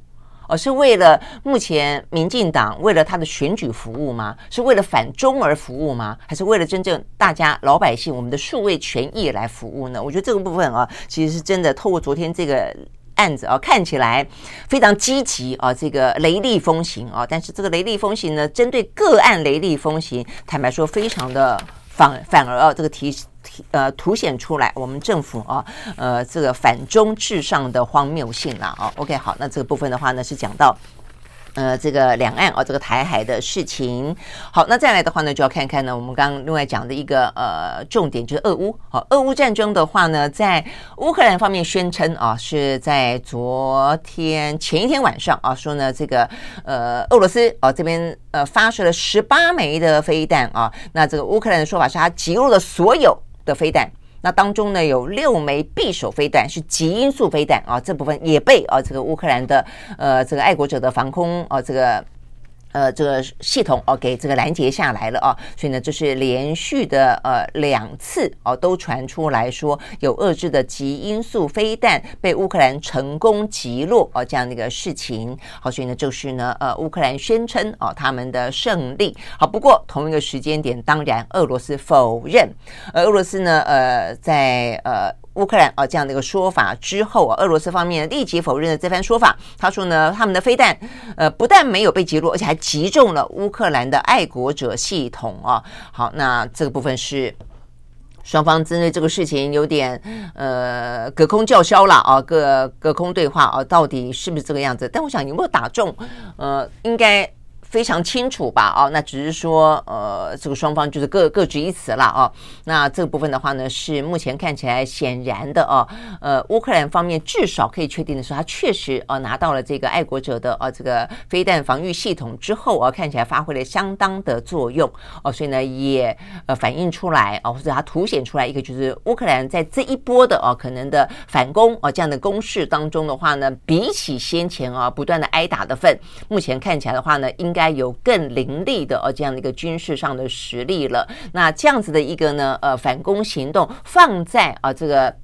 而是为了目前民进党为了他的选举服务吗？是为了反中而服务吗？还是为了真正大家老百姓我们的数位权益来服务呢？我觉得这个部分啊，其实是真的透过昨天这个案子啊，看起来非常积极啊，这个雷厉风行啊，但是这个雷厉风行呢，针对个案雷厉风行，坦白说非常的反反而啊，这个提。呃，凸显出来我们政府啊，呃，这个反中至上的荒谬性了啊。OK，好，那这个部分的话呢，是讲到呃这个两岸啊，这个台海的事情。好，那再来的话呢，就要看看呢，我们刚刚另外讲的一个呃重点就是俄乌。好，俄乌战争的话呢，在乌克兰方面宣称啊，是在昨天前一天晚上啊，说呢这个呃俄罗斯啊这边呃发射了十八枚的飞弹啊，那这个乌克兰的说法是他击落了所有。的飞弹，那当中呢有六枚匕首飞弹是极音速飞弹啊，这部分也被啊这个乌克兰的呃这个爱国者的防空啊这个。呃，这个系统哦，给这个拦截下来了啊，所以呢，这是连续的呃两次哦，都传出来说有遏制的极音速飞弹被乌克兰成功击落哦，这样的一个事情。好，所以呢，就是呢，呃，乌克兰宣称哦他们的胜利。好，不过同一个时间点，当然俄罗斯否认。而俄罗斯呢，呃，在呃。乌克兰啊，这样的一个说法之后啊，俄罗斯方面立即否认了这番说法。他说呢，他们的飞弹呃不但没有被击落，而且还击中了乌克兰的爱国者系统啊。好，那这个部分是双方针对这个事情有点呃隔空叫嚣了啊，隔隔空对话啊，到底是不是这个样子？但我想有没有打中，呃，应该。非常清楚吧？哦，那只是说，呃，这个双方就是各各执一词了哦。那这部分的话呢，是目前看起来显然的哦。呃，乌克兰方面至少可以确定的是，他确实呃拿到了这个爱国者的呃这个飞弹防御系统之后啊，看起来发挥了相当的作用哦。所以呢，也呃反映出来啊，或者它凸显出来一个就是乌克兰在这一波的哦可能的反攻啊这样的攻势当中的话呢，比起先前啊不断的挨打的份，目前看起来的话呢，应该。该有更凌厉的呃这样的一个军事上的实力了。那这样子的一个呢呃反攻行动放在啊这个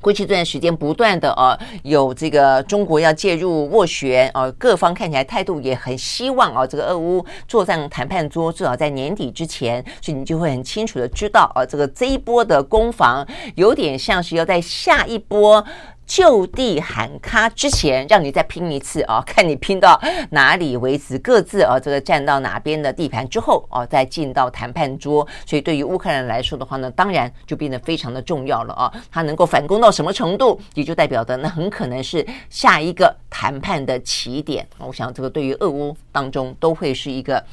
过去这段时间不断的呃有这个中国要介入斡旋啊，各方看起来态度也很希望啊这个俄乌作战谈判桌至少在年底之前，所以你就会很清楚的知道啊这个这一波的攻防有点像是要在下一波。就地喊卡之前，让你再拼一次啊！看你拼到哪里为止，各自啊这个站到哪边的地盘之后啊，再进到谈判桌。所以对于乌克兰来说的话呢，当然就变得非常的重要了啊！它能够反攻到什么程度，也就代表的那很可能是下一个谈判的起点。我想这个对于俄乌当中都会是一个。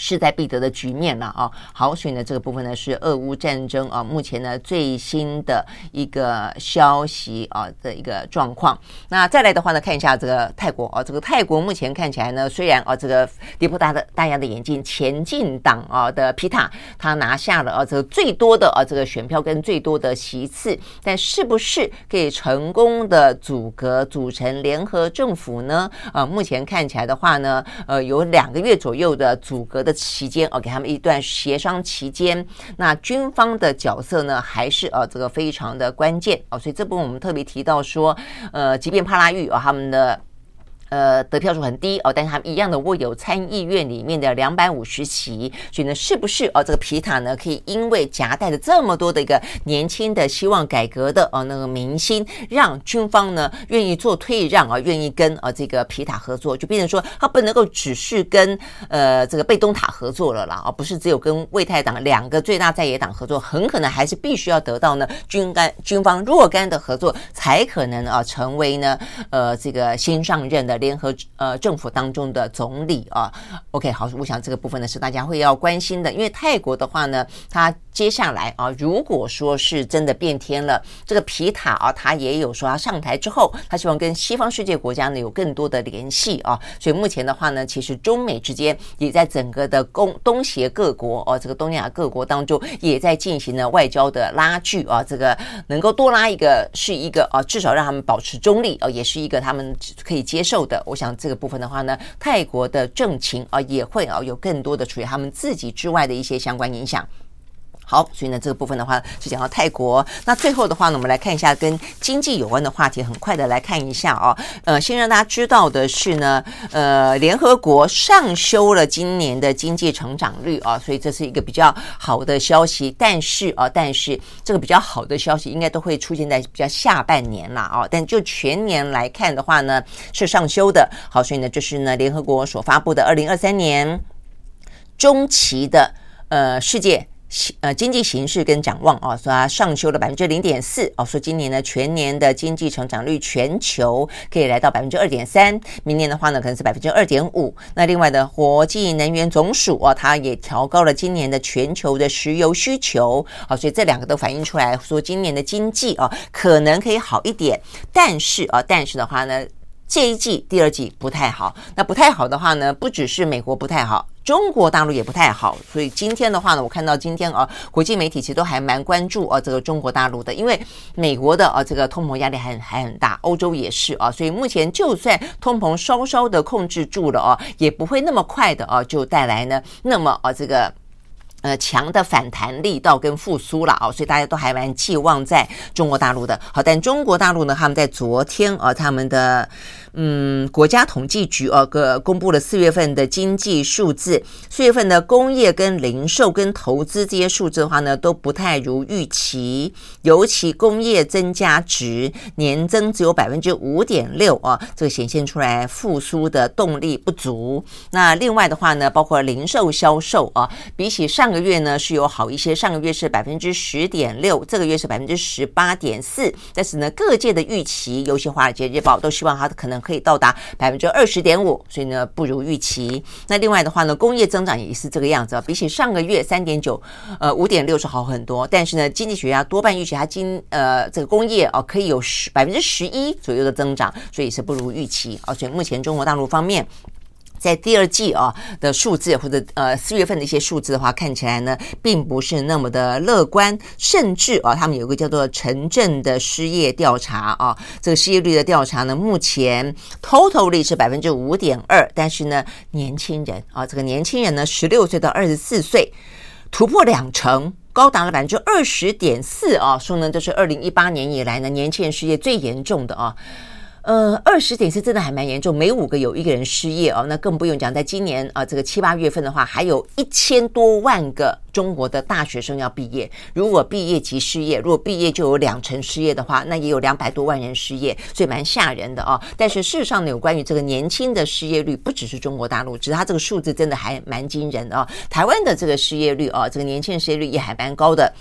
势在必得的局面了啊！好，所以呢，这个部分呢是俄乌战争啊，目前呢最新的一个消息啊的一个状况。那再来的话呢，看一下这个泰国啊，这个泰国目前看起来呢，虽然啊这个跌破大的大家的眼镜，前进党啊的皮塔他拿下了啊这个最多的啊这个选票跟最多的席次，但是不是可以成功的组阁组成联合政府呢？啊，目前看起来的话呢，呃，有两个月左右的组阁期间哦，给他们一段协商期间，那军方的角色呢，还是呃这个非常的关键哦，所以这部分我们特别提到说，呃，即便帕拉育啊、他们的。呃，得票数很低哦，但是他们一样的握有参议院里面的两百五十席，所以呢，是不是哦，这个皮塔呢，可以因为夹带着这么多的一个年轻的希望改革的哦那个明星，让军方呢愿意做退让啊，愿意跟呃这个皮塔合作，就变成说他不能够只是跟呃这个贝东塔合作了啦，而不是只有跟为泰党两个最大在野党合作，很可能还是必须要得到呢军干军方若干的合作，才可能啊成为呢呃这个新上任的。联合呃政府当中的总理啊，OK 好，我想这个部分呢是大家会要关心的，因为泰国的话呢，它接下来啊，如果说是真的变天了，这个皮塔啊，他也有说他上台之后，他希望跟西方世界国家呢有更多的联系啊，所以目前的话呢，其实中美之间也在整个的东东协各国哦、这个东亚各国当中也在进行了外交的拉锯啊，这个能够多拉一个是一个啊，至少让他们保持中立啊，也是一个他们可以接受的。我想这个部分的话呢，泰国的政情啊也会啊有更多的处于他们自己之外的一些相关影响。好，所以呢，这个部分的话是讲到泰国。那最后的话呢，我们来看一下跟经济有关的话题，很快的来看一下啊。呃，先让大家知道的是呢，呃，联合国上修了今年的经济成长率啊，所以这是一个比较好的消息。但是啊，但是这个比较好的消息应该都会出现在比较下半年了啊。但就全年来看的话呢，是上修的。好，所以呢，就是呢，联合国所发布的二零二三年中期的呃世界。呃，经济形势跟展望啊，说它上修了百分之零点四哦，说今年呢全年的经济成长率全球可以来到百分之二点三，明年的话呢可能是百分之二点五。那另外的国际能源总署啊，它也调高了今年的全球的石油需求啊，所以这两个都反映出来说今年的经济啊可能可以好一点，但是啊，但是的话呢。这一季、第二季不太好。那不太好的话呢，不只是美国不太好，中国大陆也不太好。所以今天的话呢，我看到今天啊，国际媒体其实都还蛮关注啊这个中国大陆的，因为美国的啊这个通膨压力还还很大，欧洲也是啊。所以目前就算通膨稍稍的控制住了啊，也不会那么快的啊就带来呢那么啊这个。呃，强的反弹力道跟复苏了啊，所以大家都还蛮寄望在中国大陆的。好，但中国大陆呢，他们在昨天啊，他们的。嗯，国家统计局啊，个公布了四月份的经济数字。四月份的工业跟零售跟投资这些数字的话呢，都不太如预期。尤其工业增加值年增只有百分之五点六啊，这个显现出来复苏的动力不足。那另外的话呢，包括零售销售啊，比起上个月呢是有好一些，上个月是百分之十点六，这个月是百分之十八点四。但是呢，各界的预期，尤其华尔街日报都希望它可能。可以到达百分之二十点五，所以呢不如预期。那另外的话呢，工业增长也是这个样子啊，比起上个月三点九，呃五点六是好很多。但是呢，经济学家多半预期它今呃这个工业哦可以有十百分之十一左右的增长，所以是不如预期而且目前中国大陆方面。在第二季啊的数字，或者呃四月份的一些数字的话，看起来呢并不是那么的乐观，甚至啊他们有一个叫做城镇的失业调查啊，这个失业率的调查呢，目前 total 率是百分之五点二，但是呢年轻人啊这个年轻人呢十六岁到二十四岁突破两成，高达了百分之二十点四啊，说呢这是二零一八年以来呢年轻人失业最严重的啊。呃，二十点是真的还蛮严重，每五个有一个人失业哦，那更不用讲，在今年啊、这个七八月份的话，还有一千多万个中国的大学生要毕业。如果毕业即失业，如果毕业就有两成失业的话，那也有两百多万人失业，所以蛮吓人的哦。但是事实上呢，有关于这个年轻的失业率，不只是中国大陆，只是它这个数字真的还蛮惊人的哦。台湾的这个失业率哦，这个年轻人失业率也还蛮高的。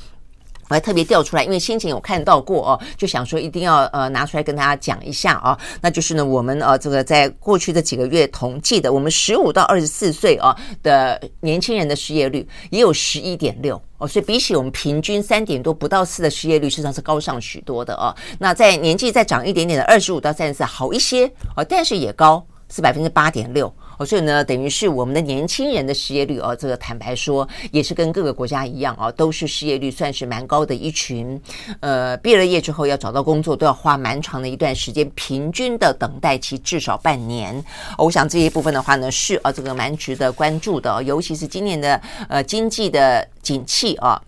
我还特别调出来，因为先前有看到过哦，就想说一定要呃拿出来跟大家讲一下啊。那就是呢，我们呃这个在过去的几个月统计的，我们十五到二十四岁啊的年轻人的失业率也有十一点六哦，所以比起我们平均三点多不到四的失业率，实际上是高上许多的哦。那在年纪再长一点点的二十五到三十四好一些哦，但是也高是百分之八点六。所以呢，等于是我们的年轻人的失业率哦，这个坦白说也是跟各个国家一样哦，都是失业率算是蛮高的一群。呃，毕了业之后要找到工作都要花蛮长的一段时间，平均的等待期至少半年。我想这一部分的话呢，是啊，这个蛮值得关注的，尤其是今年的呃经济的景气啊。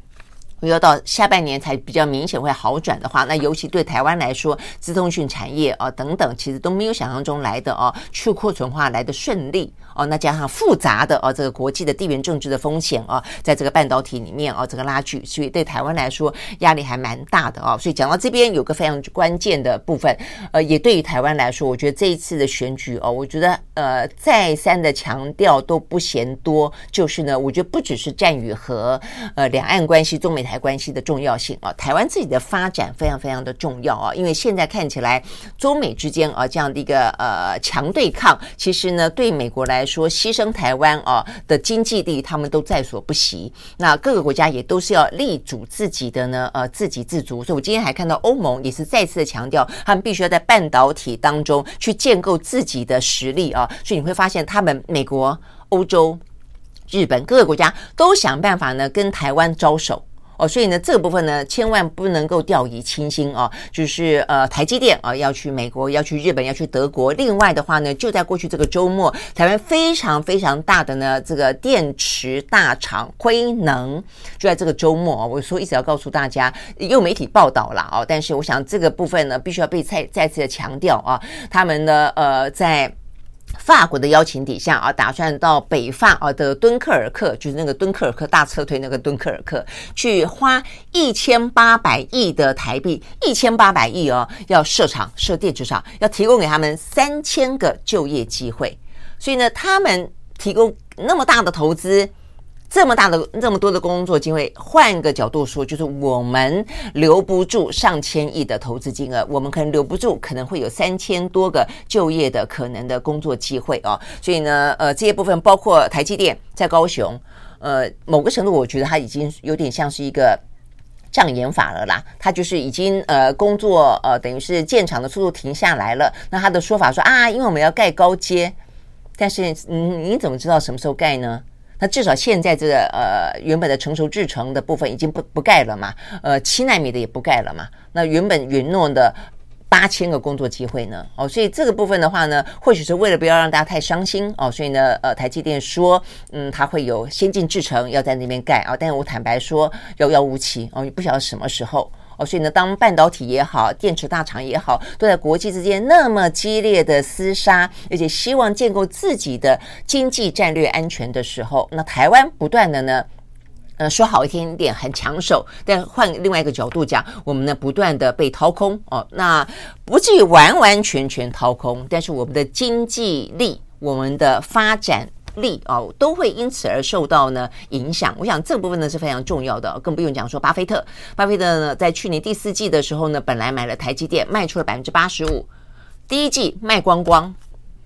要到下半年才比较明显会好转的话，那尤其对台湾来说，资通讯产业啊等等，其实都没有想象中来的哦，去库存化来的顺利哦。那加上复杂的哦，这个国际的地缘政治的风险啊，在这个半导体里面啊，这个拉锯，所以对台湾来说压力还蛮大的哦。所以讲到这边有个非常关键的部分，呃，也对于台湾来说，我觉得这一次的选举哦，我觉得呃再三的强调都不嫌多，就是呢，我觉得不只是战与和，呃，两岸关系、中美台关系的重要性啊，台湾自己的发展非常非常的重要啊，因为现在看起来中美之间啊这样的一个呃强对抗，其实呢对美国来说牺牲台湾啊的经济力他们都在所不惜。那各个国家也都是要立足自己的呢呃自给自足，所以我今天还看到欧盟也是再次的强调，他们必须要在半导体当中去建构自己的实力啊，所以你会发现他们美国、欧洲、日本各个国家都想办法呢跟台湾招手。哦，所以呢，这个部分呢，千万不能够掉以轻心哦。就是呃，台积电啊，要去美国，要去日本，要去德国。另外的话呢，就在过去这个周末，台湾非常非常大的呢，这个电池大厂辉能，就在这个周末啊。我说一直要告诉大家，有媒体报道了哦，但是我想这个部分呢，必须要被再再次的强调啊，他们呢，呃，在。法国的邀请底下啊，打算到北法啊的敦刻尔克，就是那个敦刻尔克大撤退那个敦刻尔克，去花一千八百亿的台币，一千八百亿哦，要设厂设电池厂，要提供给他们三千个就业机会。所以呢，他们提供那么大的投资。这么大的这么多的工作机会，换个角度说，就是我们留不住上千亿的投资金额，我们可能留不住，可能会有三千多个就业的可能的工作机会哦。所以呢，呃，这些部分包括台积电在高雄，呃，某个程度我觉得它已经有点像是一个障眼法了啦。它就是已经呃工作呃等于是建厂的速度停下来了。那他的说法说啊，因为我们要盖高阶，但是嗯，你怎么知道什么时候盖呢？那至少现在这个呃原本的成熟制程的部分已经不不盖了嘛，呃七纳米的也不盖了嘛。那原本允诺的八千个工作机会呢？哦，所以这个部分的话呢，或许是为了不要让大家太伤心哦，所以呢，呃台积电说，嗯，它会有先进制程要在那边盖啊，但是我坦白说遥遥无期哦，你不晓得什么时候。哦，所以呢，当半导体也好，电池大厂也好，都在国际之间那么激烈的厮杀，而且希望建构自己的经济战略安全的时候，那台湾不断的呢，呃，说好听一点很抢手，但换另外一个角度讲，我们呢不断的被掏空哦，那不至于完完全全掏空，但是我们的经济力，我们的发展。力哦，都会因此而受到呢影响。我想这部分呢是非常重要的，更不用讲说巴菲特。巴菲特呢在去年第四季的时候呢，本来买了台积电，卖出了百分之八十五，第一季卖光光。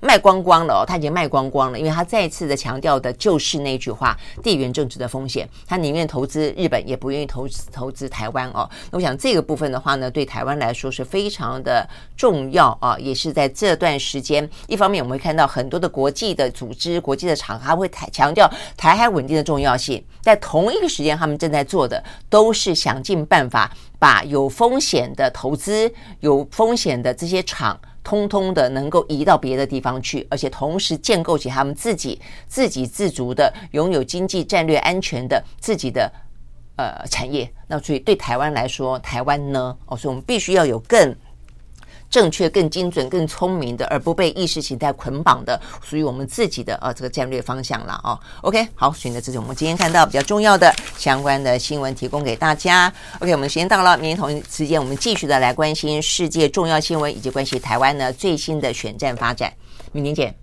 卖光光了哦，他已经卖光光了，因为他再次的强调的就是那句话：地缘政治的风险，他宁愿投资日本，也不愿意投资投资台湾哦。那我想这个部分的话呢，对台湾来说是非常的重要啊，也是在这段时间，一方面我们会看到很多的国际的组织、国际的场合会台强调台海稳定的重要性，在同一个时间，他们正在做的都是想尽办法把有风险的投资、有风险的这些厂。通通的能够移到别的地方去，而且同时建构起他们自己自给自足的、拥有经济战略安全的自己的呃产业。那所以对台湾来说，台湾呢，哦，所以我们必须要有更。正确、更精准、更聪明的，而不被意识形态捆绑的，属于我们自己的啊这个战略方向了哦。OK，好，选择，这是我们今天看到比较重要的相关的新闻，提供给大家。OK，我们时间到了，明天同一时间我们继续的来关心世界重要新闻以及关系台湾呢最新的选战发展。明天见。